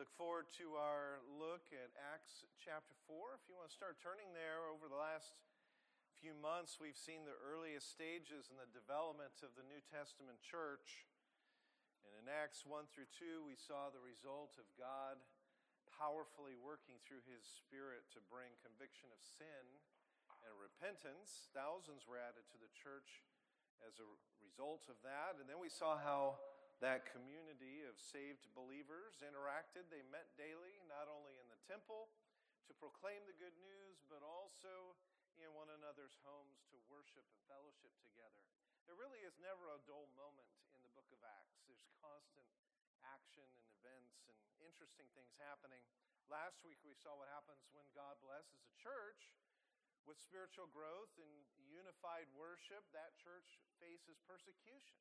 Look forward to our look at Acts chapter 4. If you want to start turning there, over the last few months, we've seen the earliest stages in the development of the New Testament church. And in Acts 1 through 2, we saw the result of God powerfully working through his Spirit to bring conviction of sin and repentance. Thousands were added to the church as a result of that. And then we saw how that community of saved believers interacted. They met daily, not only in the temple to proclaim the good news, but also in one another's homes to worship and fellowship together. There really is never a dull moment in the book of Acts. There's constant action and events and interesting things happening. Last week we saw what happens when God blesses a church with spiritual growth and unified worship. That church faces persecution.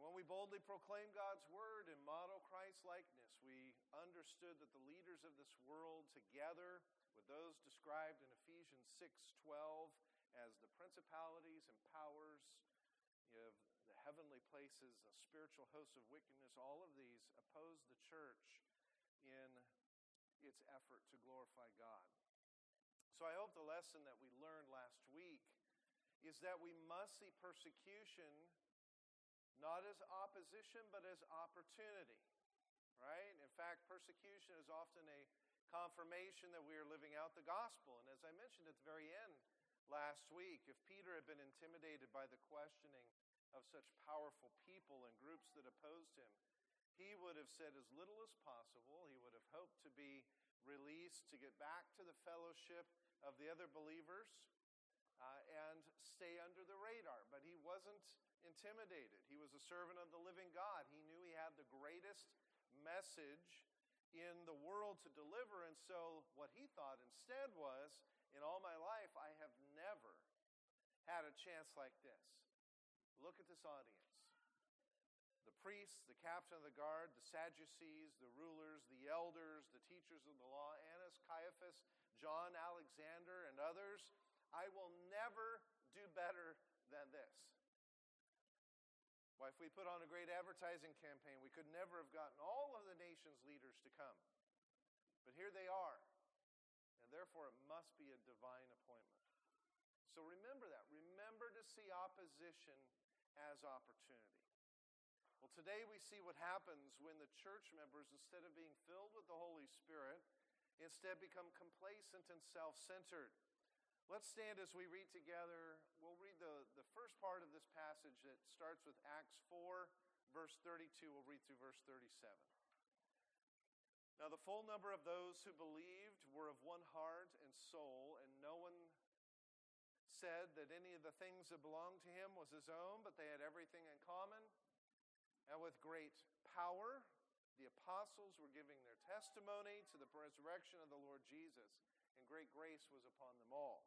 And when we boldly proclaim God's word and model Christ's likeness, we understood that the leaders of this world, together with those described in Ephesians 6:12 as the principalities and powers of the heavenly places, the spiritual hosts of wickedness, all of these oppose the church in its effort to glorify God. So I hope the lesson that we learned last week is that we must see persecution not as opposition, but as opportunity, right? In fact, persecution is often a confirmation that we are living out the gospel. And as I mentioned at the very end last week, if Peter had been intimidated by the questioning of such powerful people and groups that opposed him, he would have said as little as possible. He would have hoped to be released to get back to the fellowship of the other believers uh, and stay under the radar. But he wasn't intimidated. He was a servant of the living God. He knew he had the greatest message in the world to deliver. And so, what he thought instead was in all my life, I have never had a chance like this. Look at this audience the priests, the captain of the guard, the Sadducees, the rulers, the elders, the teachers of the law, Annas, Caiaphas, John, Alexander, and others. I will never do better than this. Why, if we put on a great advertising campaign, we could never have gotten all of the nation's leaders to come. But here they are. And therefore, it must be a divine appointment. So remember that. Remember to see opposition as opportunity. Well, today we see what happens when the church members, instead of being filled with the Holy Spirit, instead become complacent and self centered. Let's stand as we read together. We'll read the, the first part of this passage that starts with Acts 4, verse 32. We'll read through verse 37. Now, the full number of those who believed were of one heart and soul, and no one said that any of the things that belonged to him was his own, but they had everything in common. And with great power, the apostles were giving their testimony to the resurrection of the Lord Jesus, and great grace was upon them all.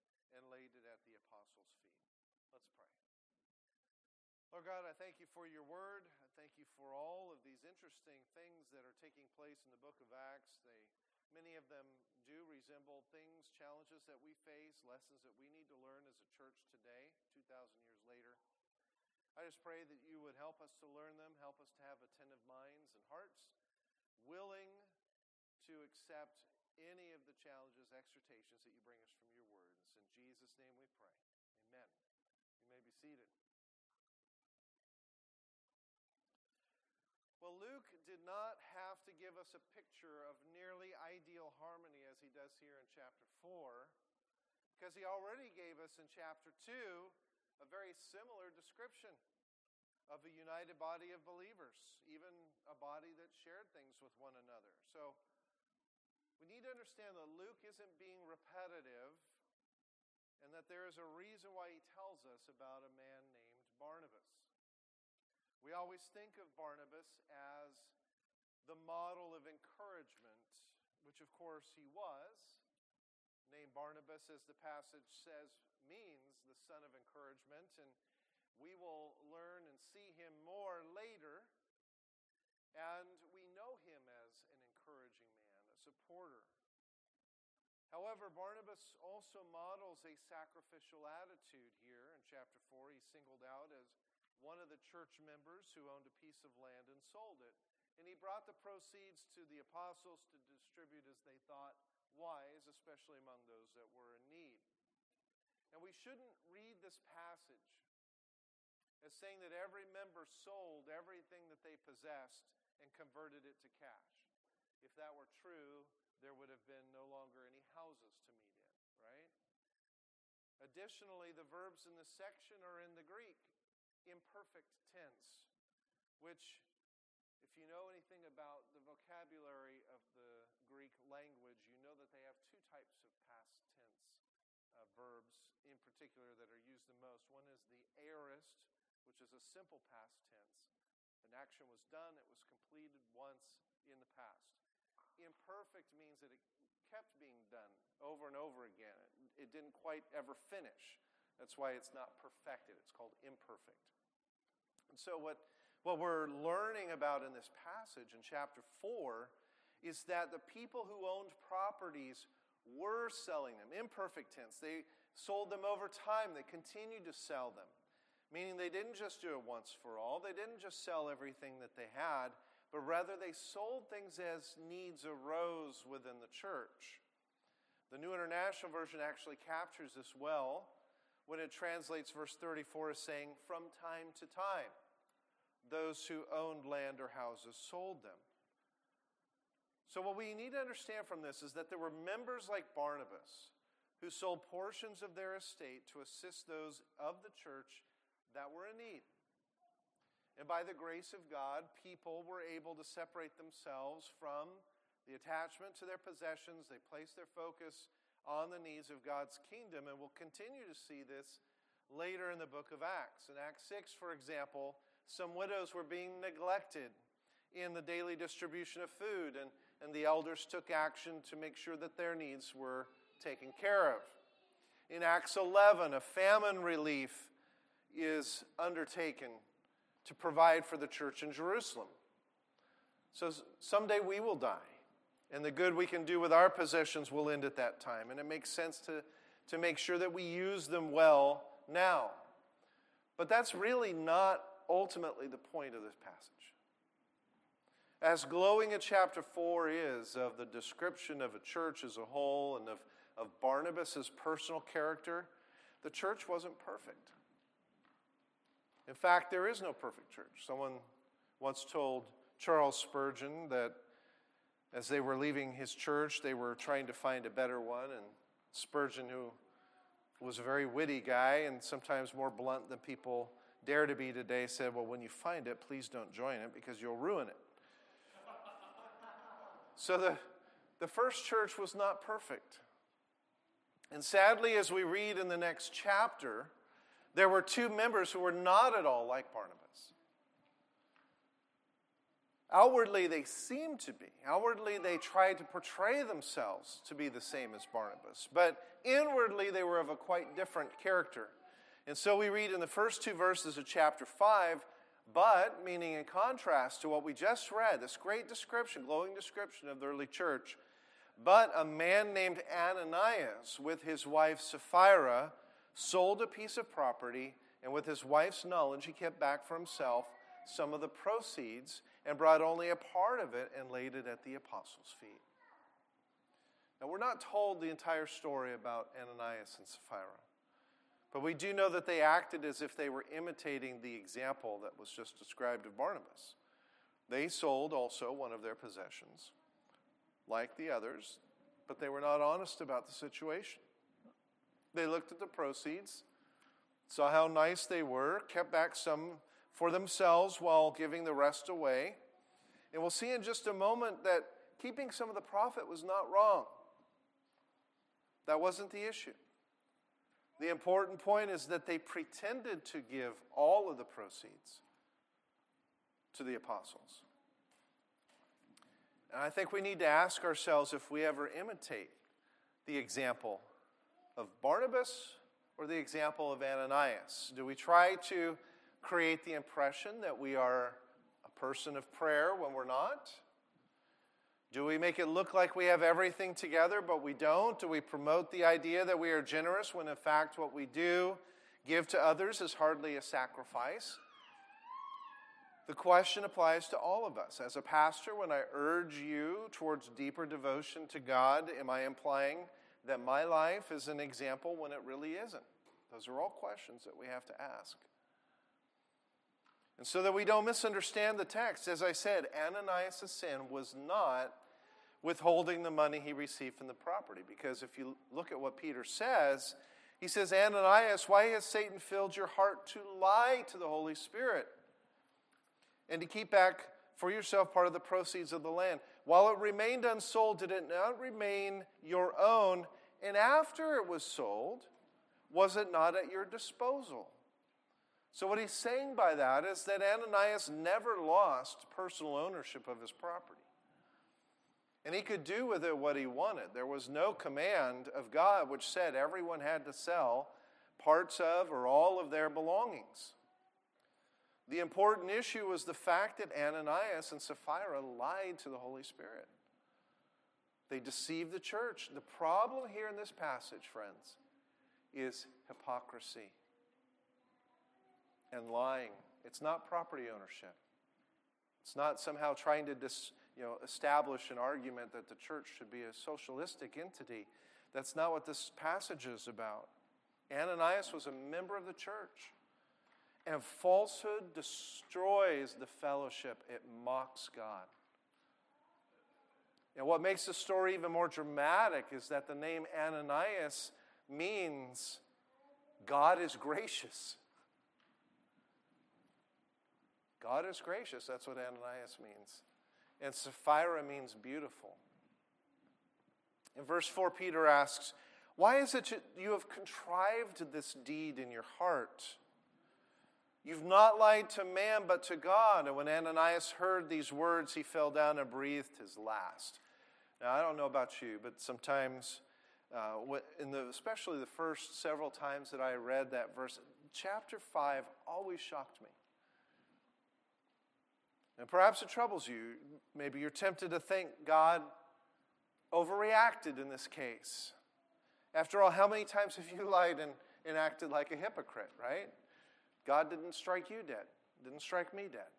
and laid it at the apostles' feet. Let's pray. Lord God, I thank you for your word. I thank you for all of these interesting things that are taking place in the book of Acts. They, many of them do resemble things, challenges that we face, lessons that we need to learn as a church today, 2,000 years later. I just pray that you would help us to learn them, help us to have attentive minds and hearts, willing to accept any of the challenges, exhortations that you bring us from your Jesus' name we pray. Amen. You may be seated. Well, Luke did not have to give us a picture of nearly ideal harmony as he does here in chapter 4, because he already gave us in chapter 2 a very similar description of a united body of believers, even a body that shared things with one another. So, we need to understand that Luke isn't being repetitive and that there is a reason why he tells us about a man named Barnabas. We always think of Barnabas as the model of encouragement, which of course he was. Named Barnabas, as the passage says, means the son of encouragement, and we will learn and see him more later. And we know him as an encouraging man, a supporter. However, Barnabas also models a sacrificial attitude here in chapter 4. He's singled out as one of the church members who owned a piece of land and sold it. And he brought the proceeds to the apostles to distribute as they thought wise, especially among those that were in need. And we shouldn't read this passage as saying that every member sold everything that they possessed and converted it to cash. If that were true, there would have been no longer any houses to meet in, right? Additionally, the verbs in this section are in the Greek, imperfect tense, which, if you know anything about the vocabulary of the Greek language, you know that they have two types of past tense uh, verbs in particular that are used the most. One is the aorist, which is a simple past tense. An action was done, it was completed once in the past imperfect means that it kept being done over and over again. It, it didn't quite ever finish. That's why it's not perfected. It's called imperfect. And so, what, what we're learning about in this passage in chapter 4 is that the people who owned properties were selling them. Imperfect tense. They sold them over time, they continued to sell them. Meaning they didn't just do it once for all, they didn't just sell everything that they had but rather they sold things as needs arose within the church. The New International Version actually captures this well when it translates verse 34 as saying, From time to time, those who owned land or houses sold them. So, what we need to understand from this is that there were members like Barnabas who sold portions of their estate to assist those of the church that were in need. And by the grace of God, people were able to separate themselves from the attachment to their possessions. They placed their focus on the needs of God's kingdom, and we'll continue to see this later in the book of Acts. In Acts 6, for example, some widows were being neglected in the daily distribution of food, and, and the elders took action to make sure that their needs were taken care of. In Acts 11, a famine relief is undertaken to provide for the church in Jerusalem. So someday we will die, and the good we can do with our possessions will end at that time. And it makes sense to, to make sure that we use them well now. But that's really not ultimately the point of this passage. As glowing a chapter 4 is of the description of a church as a whole and of, of Barnabas' personal character, the church wasn't perfect. In fact, there is no perfect church. Someone once told Charles Spurgeon that as they were leaving his church, they were trying to find a better one. And Spurgeon, who was a very witty guy and sometimes more blunt than people dare to be today, said, Well, when you find it, please don't join it because you'll ruin it. so the, the first church was not perfect. And sadly, as we read in the next chapter, there were two members who were not at all like Barnabas. Outwardly, they seemed to be. Outwardly, they tried to portray themselves to be the same as Barnabas. But inwardly, they were of a quite different character. And so we read in the first two verses of chapter 5, but, meaning in contrast to what we just read, this great description, glowing description of the early church, but a man named Ananias with his wife Sapphira sold a piece of property, and with his wife's knowledge, he kept back for himself some of the proceeds and brought only a part of it and laid it at the apostles' feet. Now, we're not told the entire story about Ananias and Sapphira, but we do know that they acted as if they were imitating the example that was just described of Barnabas. They sold also one of their possessions, like the others, but they were not honest about the situation. They looked at the proceeds, saw how nice they were, kept back some for themselves while giving the rest away. And we'll see in just a moment that keeping some of the profit was not wrong. That wasn't the issue. The important point is that they pretended to give all of the proceeds to the apostles. And I think we need to ask ourselves if we ever imitate the example of Barnabas or the example of Ananias. Do we try to create the impression that we are a person of prayer when we're not? Do we make it look like we have everything together, but we don't? Do we promote the idea that we are generous when in fact what we do, give to others, is hardly a sacrifice? The question applies to all of us. As a pastor, when I urge you towards deeper devotion to God, am I implying that my life is an example when it really isn't? Those are all questions that we have to ask. And so that we don't misunderstand the text, as I said, Ananias' sin was not withholding the money he received from the property. Because if you look at what Peter says, he says, Ananias, why has Satan filled your heart to lie to the Holy Spirit and to keep back for yourself part of the proceeds of the land? While it remained unsold, did it not remain your own? And after it was sold, was it not at your disposal? So, what he's saying by that is that Ananias never lost personal ownership of his property. And he could do with it what he wanted. There was no command of God which said everyone had to sell parts of or all of their belongings. The important issue was the fact that Ananias and Sapphira lied to the Holy Spirit. They deceived the church. The problem here in this passage, friends, is hypocrisy and lying. It's not property ownership. It's not somehow trying to dis, you know, establish an argument that the church should be a socialistic entity. That's not what this passage is about. Ananias was a member of the church. And falsehood destroys the fellowship, it mocks God. And what makes the story even more dramatic is that the name Ananias means God is gracious. God is gracious. That's what Ananias means. And Sapphira means beautiful. In verse 4, Peter asks, Why is it you have contrived this deed in your heart? You've not lied to man, but to God. And when Ananias heard these words, he fell down and breathed his last. Now, I don't know about you, but sometimes, uh, in the, especially the first several times that I read that verse, chapter 5 always shocked me. And perhaps it troubles you. Maybe you're tempted to think God overreacted in this case. After all, how many times have you lied and, and acted like a hypocrite, right? God didn't strike you dead, didn't strike me dead.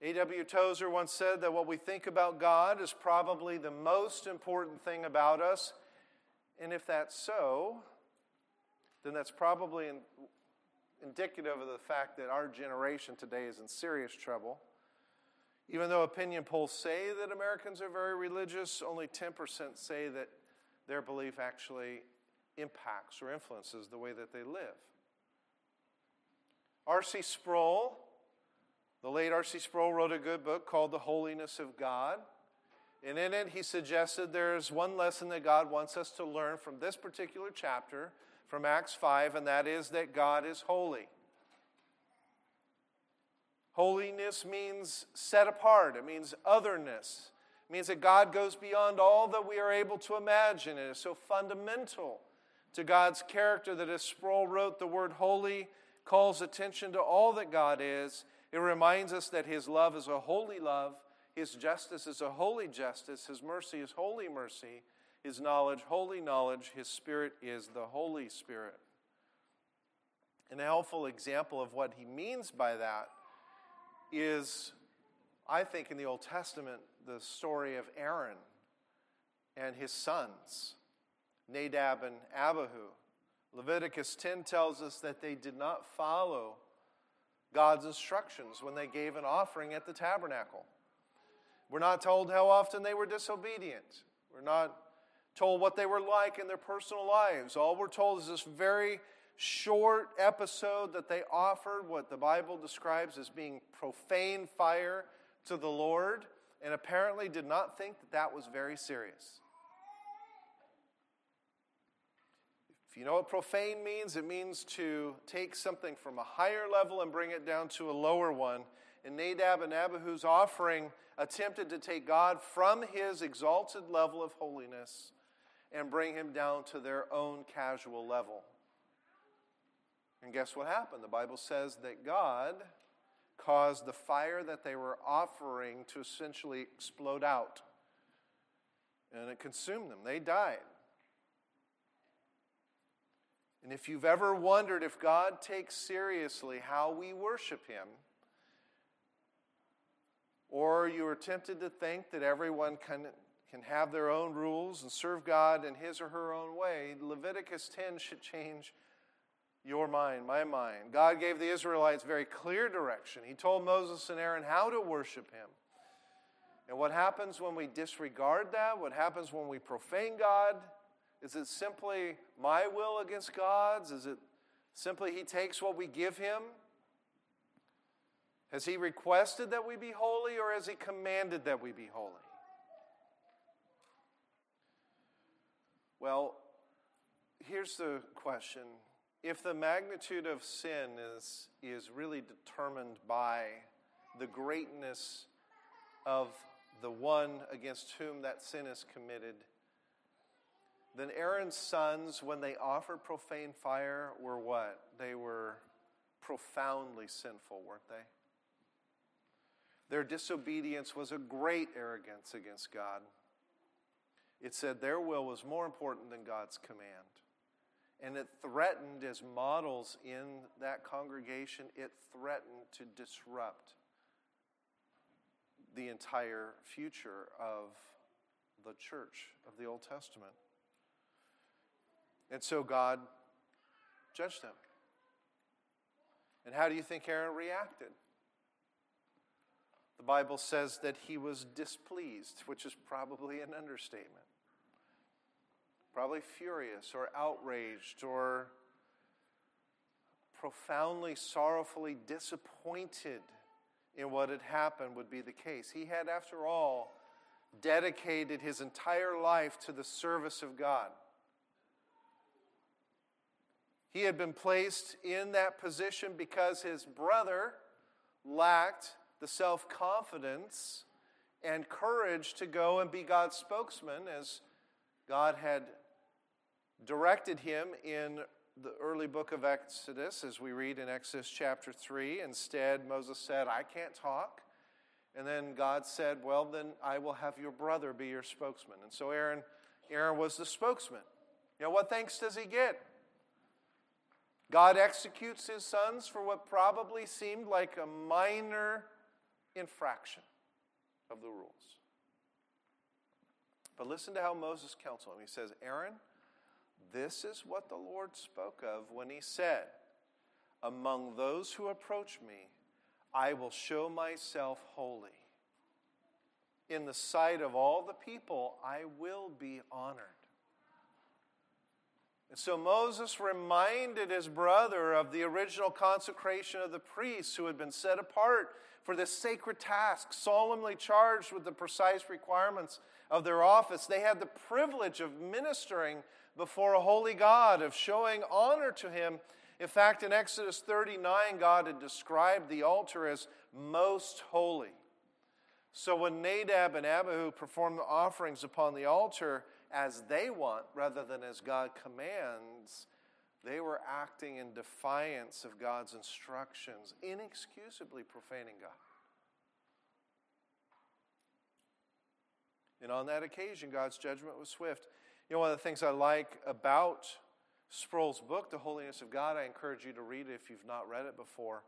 A.W. Tozer once said that what we think about God is probably the most important thing about us. And if that's so, then that's probably indicative of the fact that our generation today is in serious trouble. Even though opinion polls say that Americans are very religious, only 10% say that their belief actually impacts or influences the way that they live. R.C. Sproul, the late R.C. Sproul, wrote a good book called The Holiness of God. And in it, he suggested there's one lesson that God wants us to learn from this particular chapter from Acts 5, and that is that God is holy. Holiness means set apart, it means otherness. It means that God goes beyond all that we are able to imagine. It is so fundamental to God's character that as Sproul wrote, the word holy calls attention to all that God is. It reminds us that His love is a holy love, His justice is a holy justice, His mercy is holy mercy, his knowledge, holy knowledge. His Spirit is the Holy Spirit. An helpful example of what he means by that is, I think, in the Old Testament, the story of Aaron and his sons, Nadab and Abihu. Leviticus 10 tells us that they did not follow God's instructions when they gave an offering at the tabernacle. We're not told how often they were disobedient. We're not told what they were like in their personal lives. All we're told is this very short episode that they offered what the Bible describes as being profane fire to the Lord, and apparently did not think that that was very serious. You know what profane means, it means to take something from a higher level and bring it down to a lower one. and Nadab and Abihu's offering attempted to take God from his exalted level of holiness and bring him down to their own casual level. And guess what happened? The Bible says that God caused the fire that they were offering to essentially explode out. And it consumed them. They died. And if you've ever wondered if God takes seriously how we worship Him, or you are tempted to think that everyone can, can have their own rules and serve God in his or her own way, Leviticus 10 should change your mind, my mind. God gave the Israelites very clear direction. He told Moses and Aaron how to worship Him. And what happens when we disregard that? What happens when we profane God? Is it simply my will against God's? Is it simply He takes what we give Him? Has He requested that we be holy or has He commanded that we be holy? Well, here's the question if the magnitude of sin is, is really determined by the greatness of the one against whom that sin is committed, then Aaron's sons, when they offered profane fire, were what? They were profoundly sinful, weren't they? Their disobedience was a great arrogance against God. It said their will was more important than God's command. And it threatened, as models in that congregation, it threatened to disrupt the entire future of the church of the Old Testament. And so God judged them. And how do you think Aaron reacted? The Bible says that he was displeased, which is probably an understatement probably furious or outraged or profoundly sorrowfully disappointed in what had happened would be the case. He had, after all, dedicated his entire life to the service of God. He had been placed in that position because his brother lacked the self confidence and courage to go and be God's spokesman as God had directed him in the early book of Exodus, as we read in Exodus chapter 3. Instead, Moses said, I can't talk. And then God said, Well, then I will have your brother be your spokesman. And so Aaron, Aaron was the spokesman. You know, what thanks does he get? God executes his sons for what probably seemed like a minor infraction of the rules. But listen to how Moses counseled him. He says, Aaron, this is what the Lord spoke of when he said, Among those who approach me, I will show myself holy. In the sight of all the people, I will be honored. And so Moses reminded his brother of the original consecration of the priests who had been set apart for this sacred task, solemnly charged with the precise requirements of their office. They had the privilege of ministering before a holy God, of showing honor to him. In fact, in Exodus 39, God had described the altar as most holy. So when Nadab and Abihu performed the offerings upon the altar as they want rather than as God commands, they were acting in defiance of God's instructions, inexcusably profaning God. And on that occasion, God's judgment was swift. You know, one of the things I like about Sproul's book, The Holiness of God, I encourage you to read it if you've not read it before.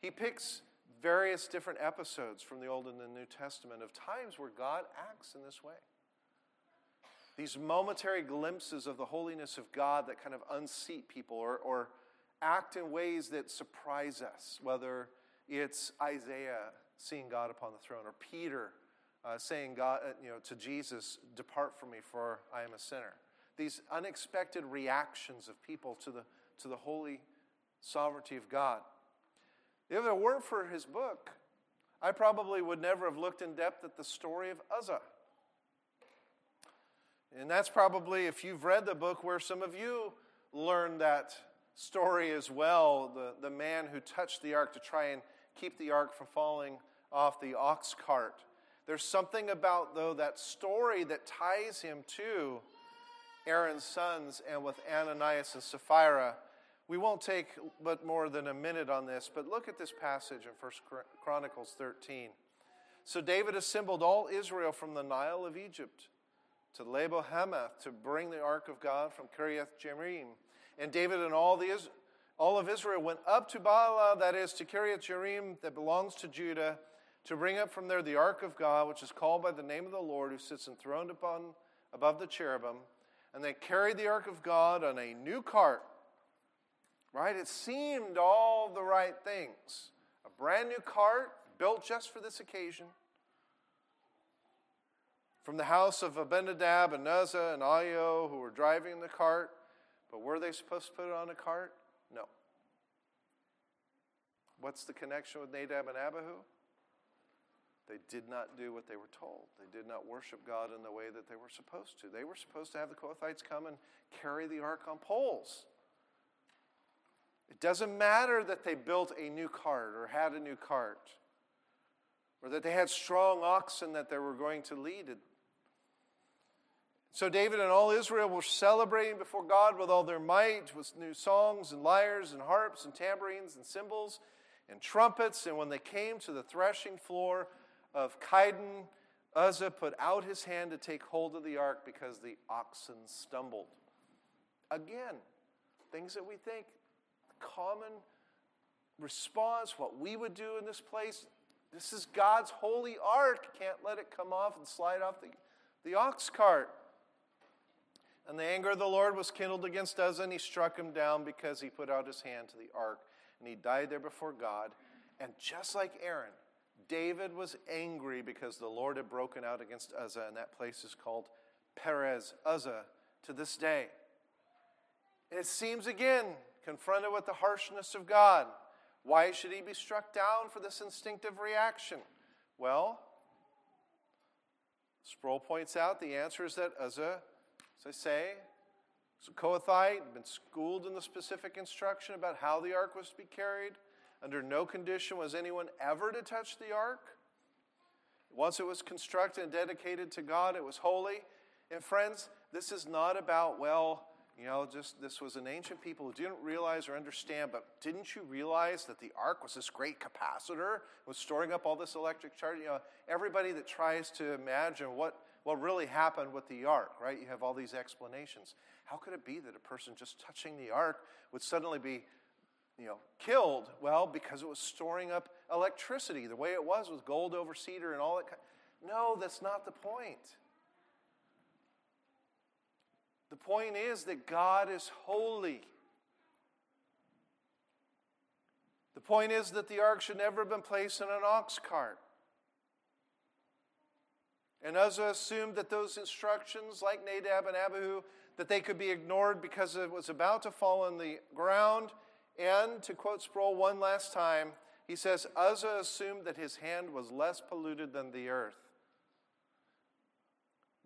He picks various different episodes from the Old and the New Testament of times where God acts in this way. These momentary glimpses of the holiness of God that kind of unseat people or, or act in ways that surprise us, whether it's Isaiah seeing God upon the throne or Peter uh, saying God, uh, you know, to Jesus, "Depart from me, for I am a sinner." These unexpected reactions of people to the to the holy sovereignty of God. If it weren't for his book, I probably would never have looked in depth at the story of Uzzah. And that's probably, if you've read the book, where some of you learned that story as well the, the man who touched the ark to try and keep the ark from falling off the ox cart. There's something about, though, that story that ties him to Aaron's sons and with Ananias and Sapphira. We won't take but more than a minute on this, but look at this passage in 1 Chronicles 13. So David assembled all Israel from the Nile of Egypt to Lebo Hamath to bring the ark of God from Kiriath Jearim. And David and all, the, all of Israel went up to Baalah, that is, to Kiriath Jearim, that belongs to Judah, to bring up from there the ark of God, which is called by the name of the Lord, who sits enthroned upon above the cherubim. And they carried the ark of God on a new cart. Right? It seemed all the right things. A brand new cart built just for this occasion. From the house of Abinadab and Uzzah and Ahio, who were driving the cart. But were they supposed to put it on a cart? No. What's the connection with Nadab and Abihu? They did not do what they were told. They did not worship God in the way that they were supposed to. They were supposed to have the Kohathites come and carry the ark on poles. It doesn't matter that they built a new cart or had a new cart or that they had strong oxen that they were going to lead it. So David and all Israel were celebrating before God with all their might, with new songs and lyres and harps and tambourines and cymbals and trumpets. And when they came to the threshing floor of Chidon, Uzzah put out his hand to take hold of the ark because the oxen stumbled. Again, things that we think common response, what we would do in this place. This is God's holy ark. Can't let it come off and slide off the, the ox cart. And the anger of the Lord was kindled against Uzzah, and he struck him down because he put out his hand to the ark. And he died there before God. And just like Aaron, David was angry because the Lord had broken out against Uzzah, and that place is called Perez Uzzah to this day. And it seems again, confronted with the harshness of God, why should he be struck down for this instinctive reaction? Well, Sproul points out the answer is that Uzzah, as I say, was a Kohathite, been schooled in the specific instruction about how the ark was to be carried. Under no condition was anyone ever to touch the ark. Once it was constructed and dedicated to God, it was holy. And friends, this is not about, well, you know, just this was an ancient people who didn't realize or understand, but didn't you realize that the ark was this great capacitor, was storing up all this electric charge? You know, everybody that tries to imagine what, what really happened with the ark, right? You have all these explanations. How could it be that a person just touching the ark would suddenly be you know, killed? Well, because it was storing up electricity, the way it was with gold over cedar and all that. No, that's not the point. The point is that God is holy. The point is that the ark should never have been placed in an ox cart. And Uzzah assumed that those instructions, like Nadab and Abihu, that they could be ignored because it was about to fall on the ground and to quote Sproul one last time, he says, Uzzah assumed that his hand was less polluted than the earth.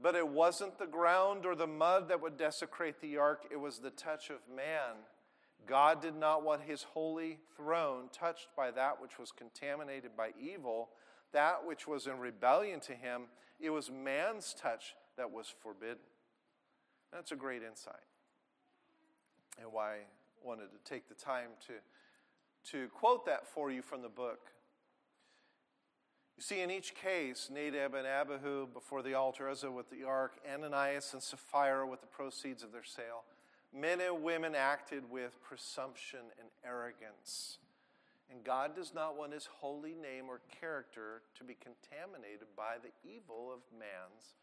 But it wasn't the ground or the mud that would desecrate the ark, it was the touch of man. God did not want his holy throne touched by that which was contaminated by evil, that which was in rebellion to him. It was man's touch that was forbidden. That's a great insight. And why I wanted to take the time to, to quote that for you from the book. You see, in each case, Nadab and Abihu before the altar, Uzzah with the ark, Ananias and Sapphira with the proceeds of their sale, men and women acted with presumption and arrogance. And God does not want his holy name or character to be contaminated by the evil of man's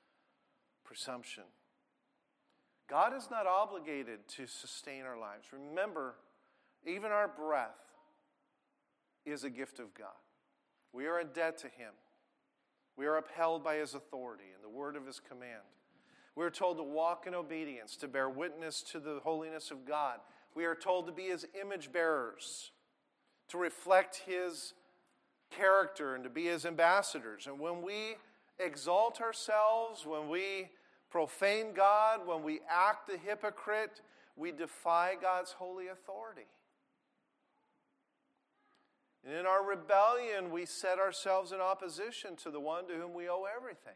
presumption. God is not obligated to sustain our lives. Remember, even our breath is a gift of God. We are in debt to Him. We are upheld by His authority and the word of His command. We are told to walk in obedience, to bear witness to the holiness of God. We are told to be His image bearers, to reflect His character and to be His ambassadors. And when we exalt ourselves, when we profane God, when we act a hypocrite, we defy God's holy authority. And in our rebellion, we set ourselves in opposition to the one to whom we owe everything.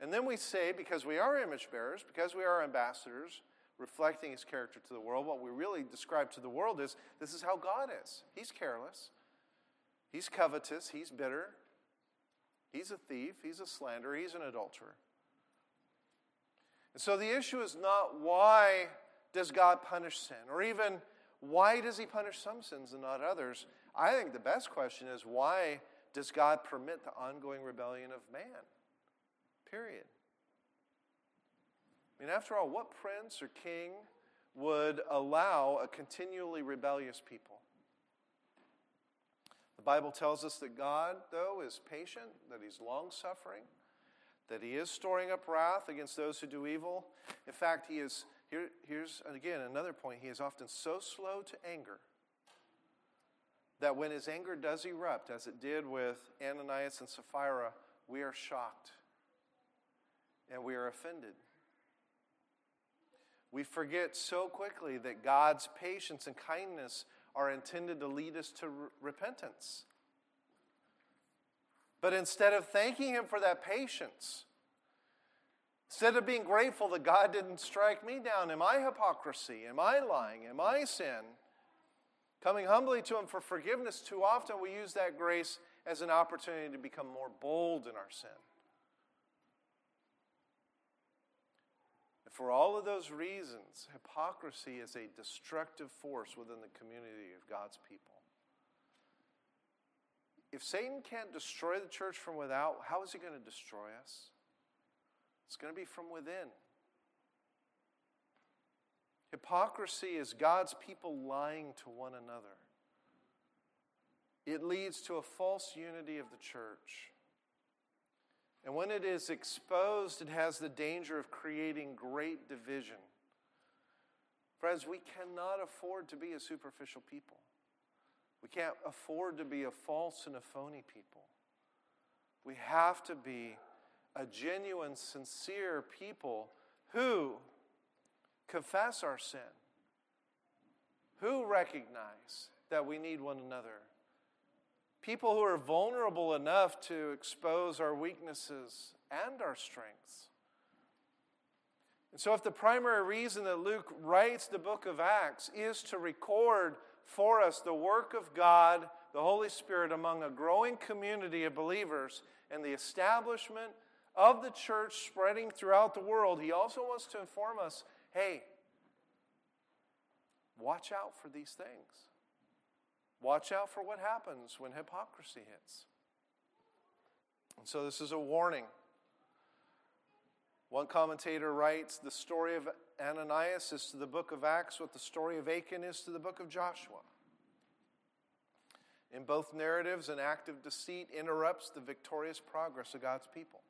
And then we say, because we are image bearers, because we are ambassadors, reflecting his character to the world, what we really describe to the world is this is how God is. He's careless, he's covetous, he's bitter, he's a thief, he's a slanderer, he's an adulterer. And so the issue is not why does God punish sin, or even why does he punish some sins and not others? I think the best question is why does God permit the ongoing rebellion of man? Period. I mean, after all, what prince or king would allow a continually rebellious people? The Bible tells us that God, though, is patient, that He's long suffering, that He is storing up wrath against those who do evil. In fact, He is, here, here's again another point, He is often so slow to anger that when His anger does erupt, as it did with Ananias and Sapphira, we are shocked and we are offended. We forget so quickly that God's patience and kindness are intended to lead us to repentance. But instead of thanking Him for that patience, instead of being grateful that God didn't strike me down in my hypocrisy, in my lying, in my sin, coming humbly to Him for forgiveness, too often we use that grace as an opportunity to become more bold in our sin. For all of those reasons, hypocrisy is a destructive force within the community of God's people. If Satan can't destroy the church from without, how is he going to destroy us? It's going to be from within. Hypocrisy is God's people lying to one another. It leads to a false unity of the church. And when it is exposed, it has the danger of creating great division. Friends, we cannot afford to be a superficial people. We can't afford to be a false and a phony people. We have to be a genuine, sincere people who confess our sin, who recognize that we need one another people who are vulnerable enough to expose our weaknesses and our strengths. And so, if the primary reason that Luke writes the book of Acts is to record for us the work of God, the Holy Spirit, among a growing community of believers and the establishment of the church spreading throughout the world, he also wants to inform us hey, watch out for these things. Watch out for what happens when hypocrisy hits. And so, this is a warning. One commentator writes the story of Ananias is to the book of Acts what the story of Achan is to the book of Joshua. In both narratives, an act of deceit interrupts the victorious progress of God's people.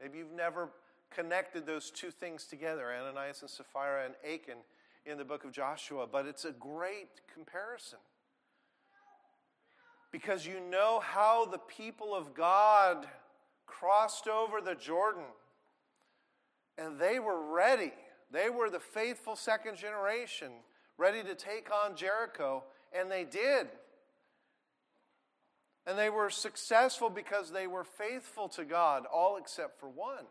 Maybe you've never connected those two things together, Ananias and Sapphira and Achan in the book of Joshua, but it's a great comparison because you know how the people of God crossed over the Jordan and they were ready. They were the faithful second generation, ready to take on Jericho, and they did. And they were successful because they were faithful to God, all except for one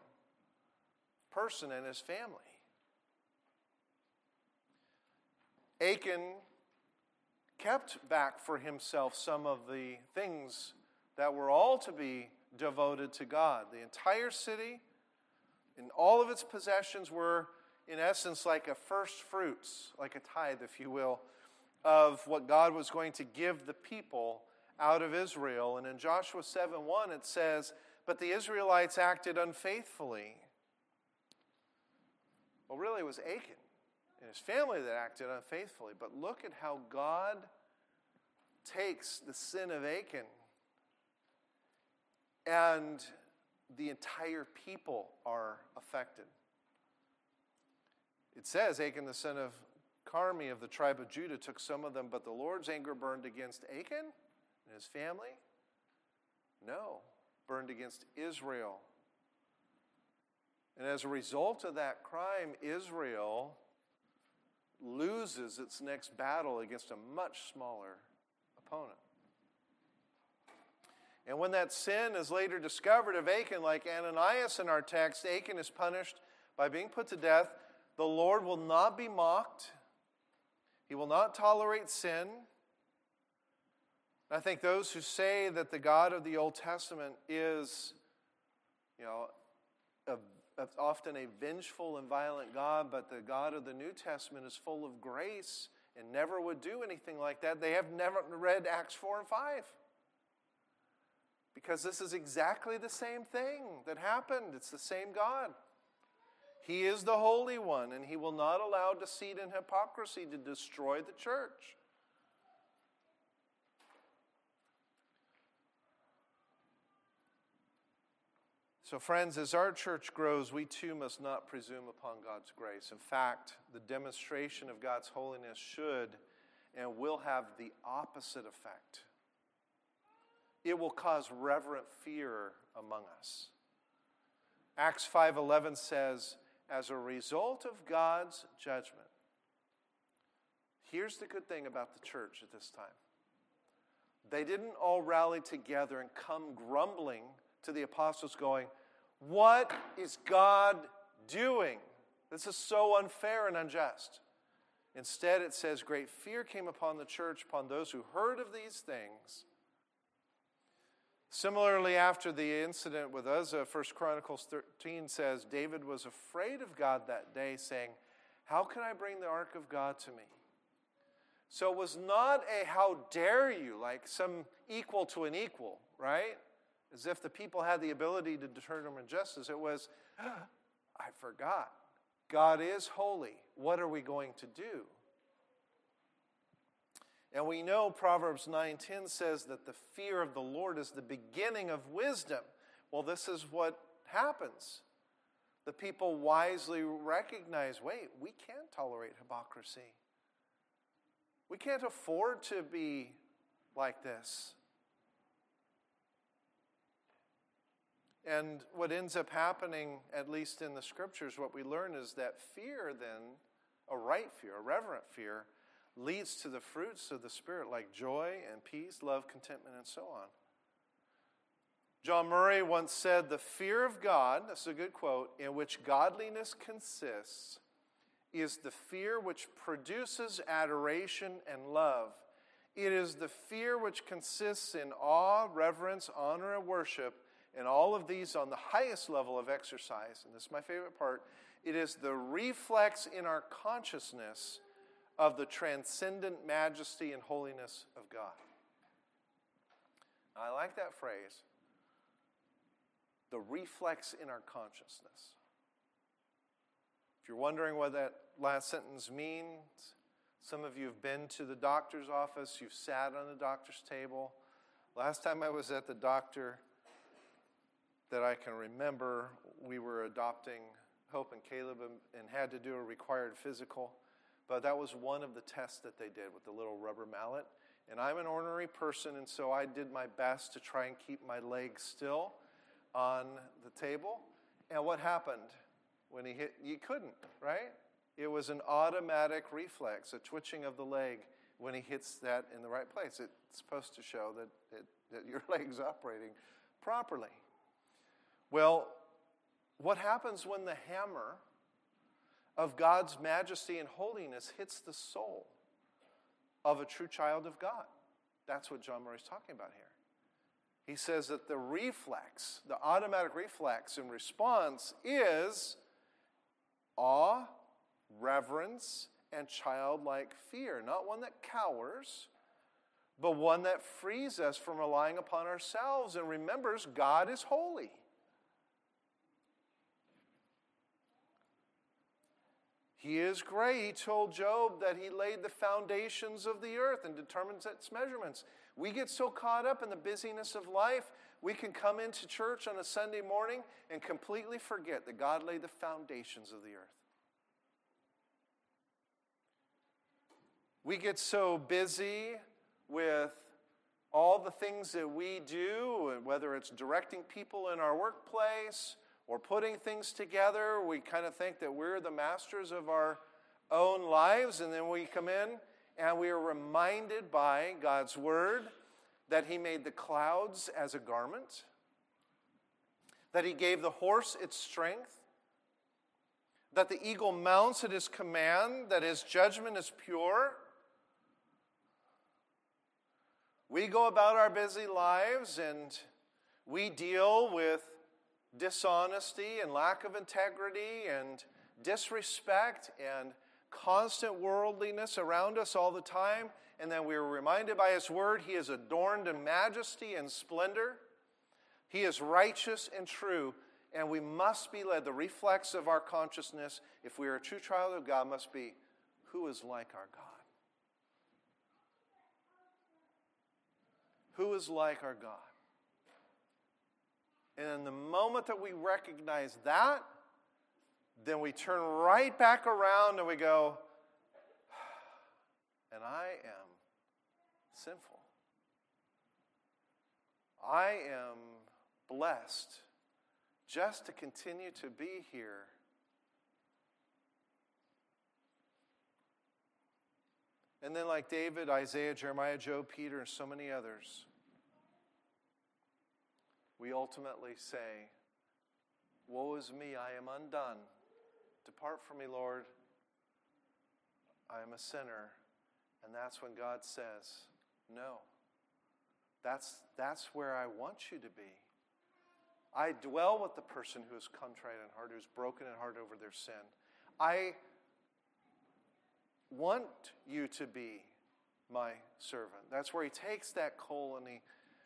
person and his family. Achan kept back for himself some of the things that were all to be devoted to God. The entire city and all of its possessions were, in essence, like a first fruits, like a tithe, if you will, of what God was going to give the people out of Israel. And in Joshua 7 1, it says, But the Israelites acted unfaithfully. Well, really, it was Achan and his family that acted unfaithfully. But look at how God takes the sin of Achan and the entire people are affected. It says Achan, the son of Carmi of the tribe of Judah, took some of them, but the Lord's anger burned against Achan and his family? No, burned against Israel. And as a result of that crime, Israel loses its next battle against a much smaller opponent. And when that sin is later discovered of Achan, like Ananias in our text, Achan is punished by being put to death. The Lord will not be mocked, He will not tolerate sin. I think those who say that the God of the Old Testament is, you know, a, often a vengeful and violent God, but the God of the New Testament is full of grace and never would do anything like that, they have never read Acts 4 and 5. Because this is exactly the same thing that happened. It's the same God. He is the Holy One, and He will not allow deceit and hypocrisy to destroy the church. So, friends, as our church grows, we too must not presume upon God's grace. In fact, the demonstration of God's holiness should and will have the opposite effect. It will cause reverent fear among us. Acts 5:11 says, "As a result of God's judgment." Here's the good thing about the church at this time. They didn't all rally together and come grumbling to the apostles going, what is God doing? This is so unfair and unjust. Instead, it says, Great fear came upon the church, upon those who heard of these things. Similarly, after the incident with Uzzah, 1 Chronicles 13 says, David was afraid of God that day, saying, How can I bring the ark of God to me? So it was not a how dare you, like some equal to an equal, right? As if the people had the ability to determine justice. It was, I forgot. God is holy. What are we going to do? And we know Proverbs 9:10 says that the fear of the Lord is the beginning of wisdom. Well, this is what happens. The people wisely recognize, wait, we can't tolerate hypocrisy. We can't afford to be like this. And what ends up happening, at least in the scriptures, what we learn is that fear, then, a right fear, a reverent fear, leads to the fruits of the Spirit like joy and peace, love, contentment, and so on. John Murray once said, The fear of God, that's a good quote, in which godliness consists, is the fear which produces adoration and love. It is the fear which consists in awe, reverence, honor, and worship and all of these on the highest level of exercise, and this is my favorite part, it is the reflex in our consciousness of the transcendent majesty and holiness of God. I like that phrase. The reflex in our consciousness. If you're wondering what that last sentence means, some of you have been to the doctor's office, you've sat on the doctor's table. Last time I was at the doctor, that I can remember, we were adopting Hope and Caleb and, and had to do a required physical. But that was one of the tests that they did with the little rubber mallet. And I'm an ornery person, and so I did my best to try and keep my legs still on the table. And what happened when he hit? You couldn't, right? It was an automatic reflex, a twitching of the leg when he hits that in the right place. It's supposed to show that, it, that your leg's operating properly. Well, what happens when the hammer of God's majesty and holiness hits the soul of a true child of God? That's what John Murray's talking about here. He says that the reflex, the automatic reflex in response is awe, reverence, and childlike fear. Not one that cowers, but one that frees us from relying upon ourselves and remembers God is holy. He is great. He told Job that he laid the foundations of the earth and determines its measurements. We get so caught up in the busyness of life, we can come into church on a Sunday morning and completely forget that God laid the foundations of the earth. We get so busy with all the things that we do, whether it's directing people in our workplace or putting things together. We kind of think that we're the masters of our own lives, and then we come in And we are reminded by God's word that He made the clouds as a garment, that He gave the horse its strength, that the eagle mounts at His command, that His judgment is pure. We go about our busy lives and we deal with dishonesty and lack of integrity and disrespect and constant worldliness around us all the time. And then we are reminded by His Word, He is adorned in majesty and splendor. He is righteous and true. And we must be led. The reflex of our consciousness, if we are a true child of God, must be who is like our God? Who is like our God? And in the moment that we recognize that, then we turn right back around and we go, and I am sinful. I am blessed just to continue to be here. And then, like David, Isaiah, Jeremiah, Job, Peter, and so many others, we ultimately say, Woe is me, I am undone. Depart from me, Lord. I am a sinner. And that's when God says, No. That's, that's where I want you to be. I dwell with the person who is contrite in heart, who's broken in heart over their sin. I want you to be my servant. That's where he takes that coal and he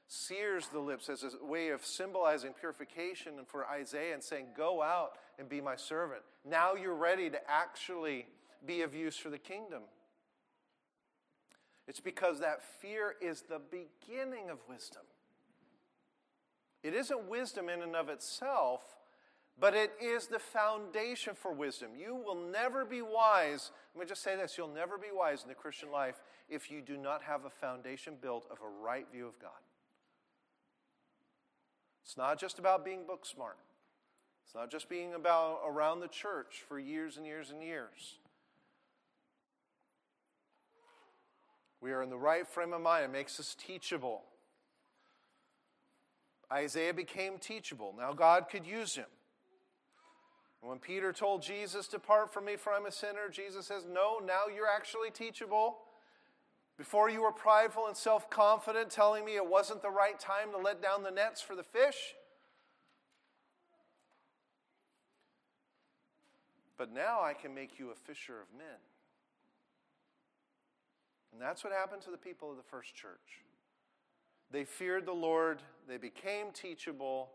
sears the lips as a way of symbolizing purification and for Isaiah and saying, Go out and be my servant. Now you're ready to actually be of use for the kingdom. It's because that fear is the beginning of wisdom. It isn't wisdom in and of itself, but it is the foundation for wisdom. You will never be wise. Let me just say this you'll never be wise in the Christian life if you do not have a foundation built of a right view of God. It's not just about being book smart. It's not just being about around the church for years and years and years. We are in the right frame of mind. It makes us teachable. Isaiah became teachable. Now God could use him. when Peter told Jesus, Depart from me, for I'm a sinner, Jesus says, No, now you're actually teachable. Before you were prideful and self confident, telling me it wasn't the right time to let down the nets for the fish. But now I can make you a fisher of men. And that's what happened to the people of the first church. They feared the Lord, they became teachable,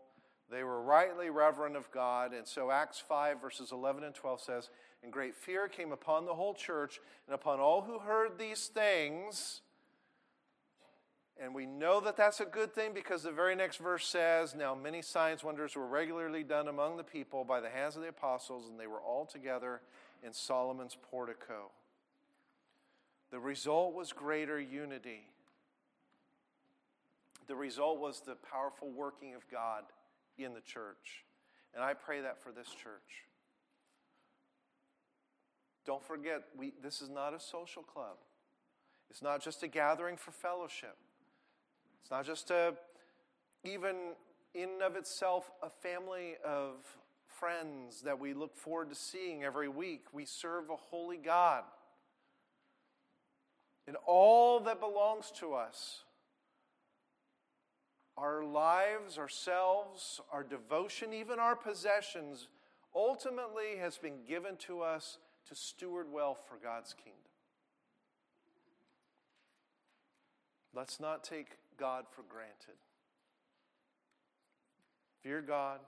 they were rightly reverent of God. And so Acts 5, verses 11 and 12 says, And great fear came upon the whole church and upon all who heard these things. And we know that that's a good thing because the very next verse says, Now many signs, wonders were regularly done among the people by the hands of the apostles, and they were all together in Solomon's portico. The result was greater unity. The result was the powerful working of God in the church. And I pray that for this church. Don't forget, we, this is not a social club. It's not just a gathering for fellowship. It's not just a, even in and of itself, a family of friends that we look forward to seeing every week. We serve a holy God And all that belongs to us our lives, ourselves, our devotion, even our possessions, ultimately has been given to us to steward well for God's kingdom. Let's not take God for granted. Fear God,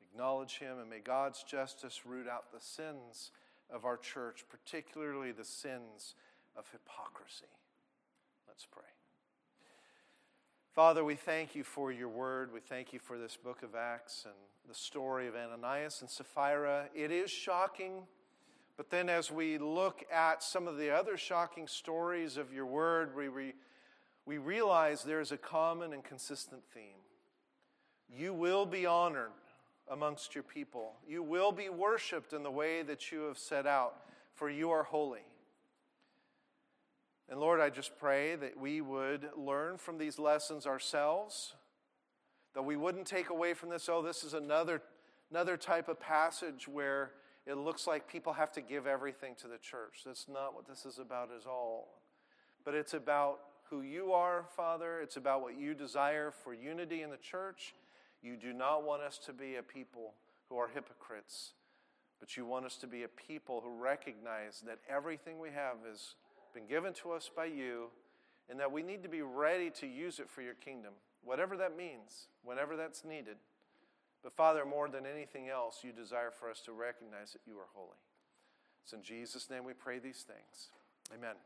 acknowledge Him, and may God's justice root out the sins of our church, particularly the sins of hypocrisy. Let's pray. Father, we thank you for your word. We thank you for this book of Acts and the story of Ananias and Sapphira. It is shocking, but then as we look at some of the other shocking stories of your word, we, re, we realize there's a common and consistent theme. You will be honored amongst your people, you will be worshiped in the way that you have set out, for you are holy. And Lord, I just pray that we would learn from these lessons ourselves, that we wouldn't take away from this, oh, this is another, another type of passage where it looks like people have to give everything to the church. That's not what this is about at all. But it's about who you are, Father. It's about what you desire for unity in the church. You do not want us to be a people who are hypocrites, but you want us to be a people who recognize that everything we have has been given to us by you and that we need to be ready to use it for your kingdom, whatever that means, whenever that's needed. But Father, more than anything else, you desire for us to recognize that you are holy. It's in Jesus' name we pray these things. Amen.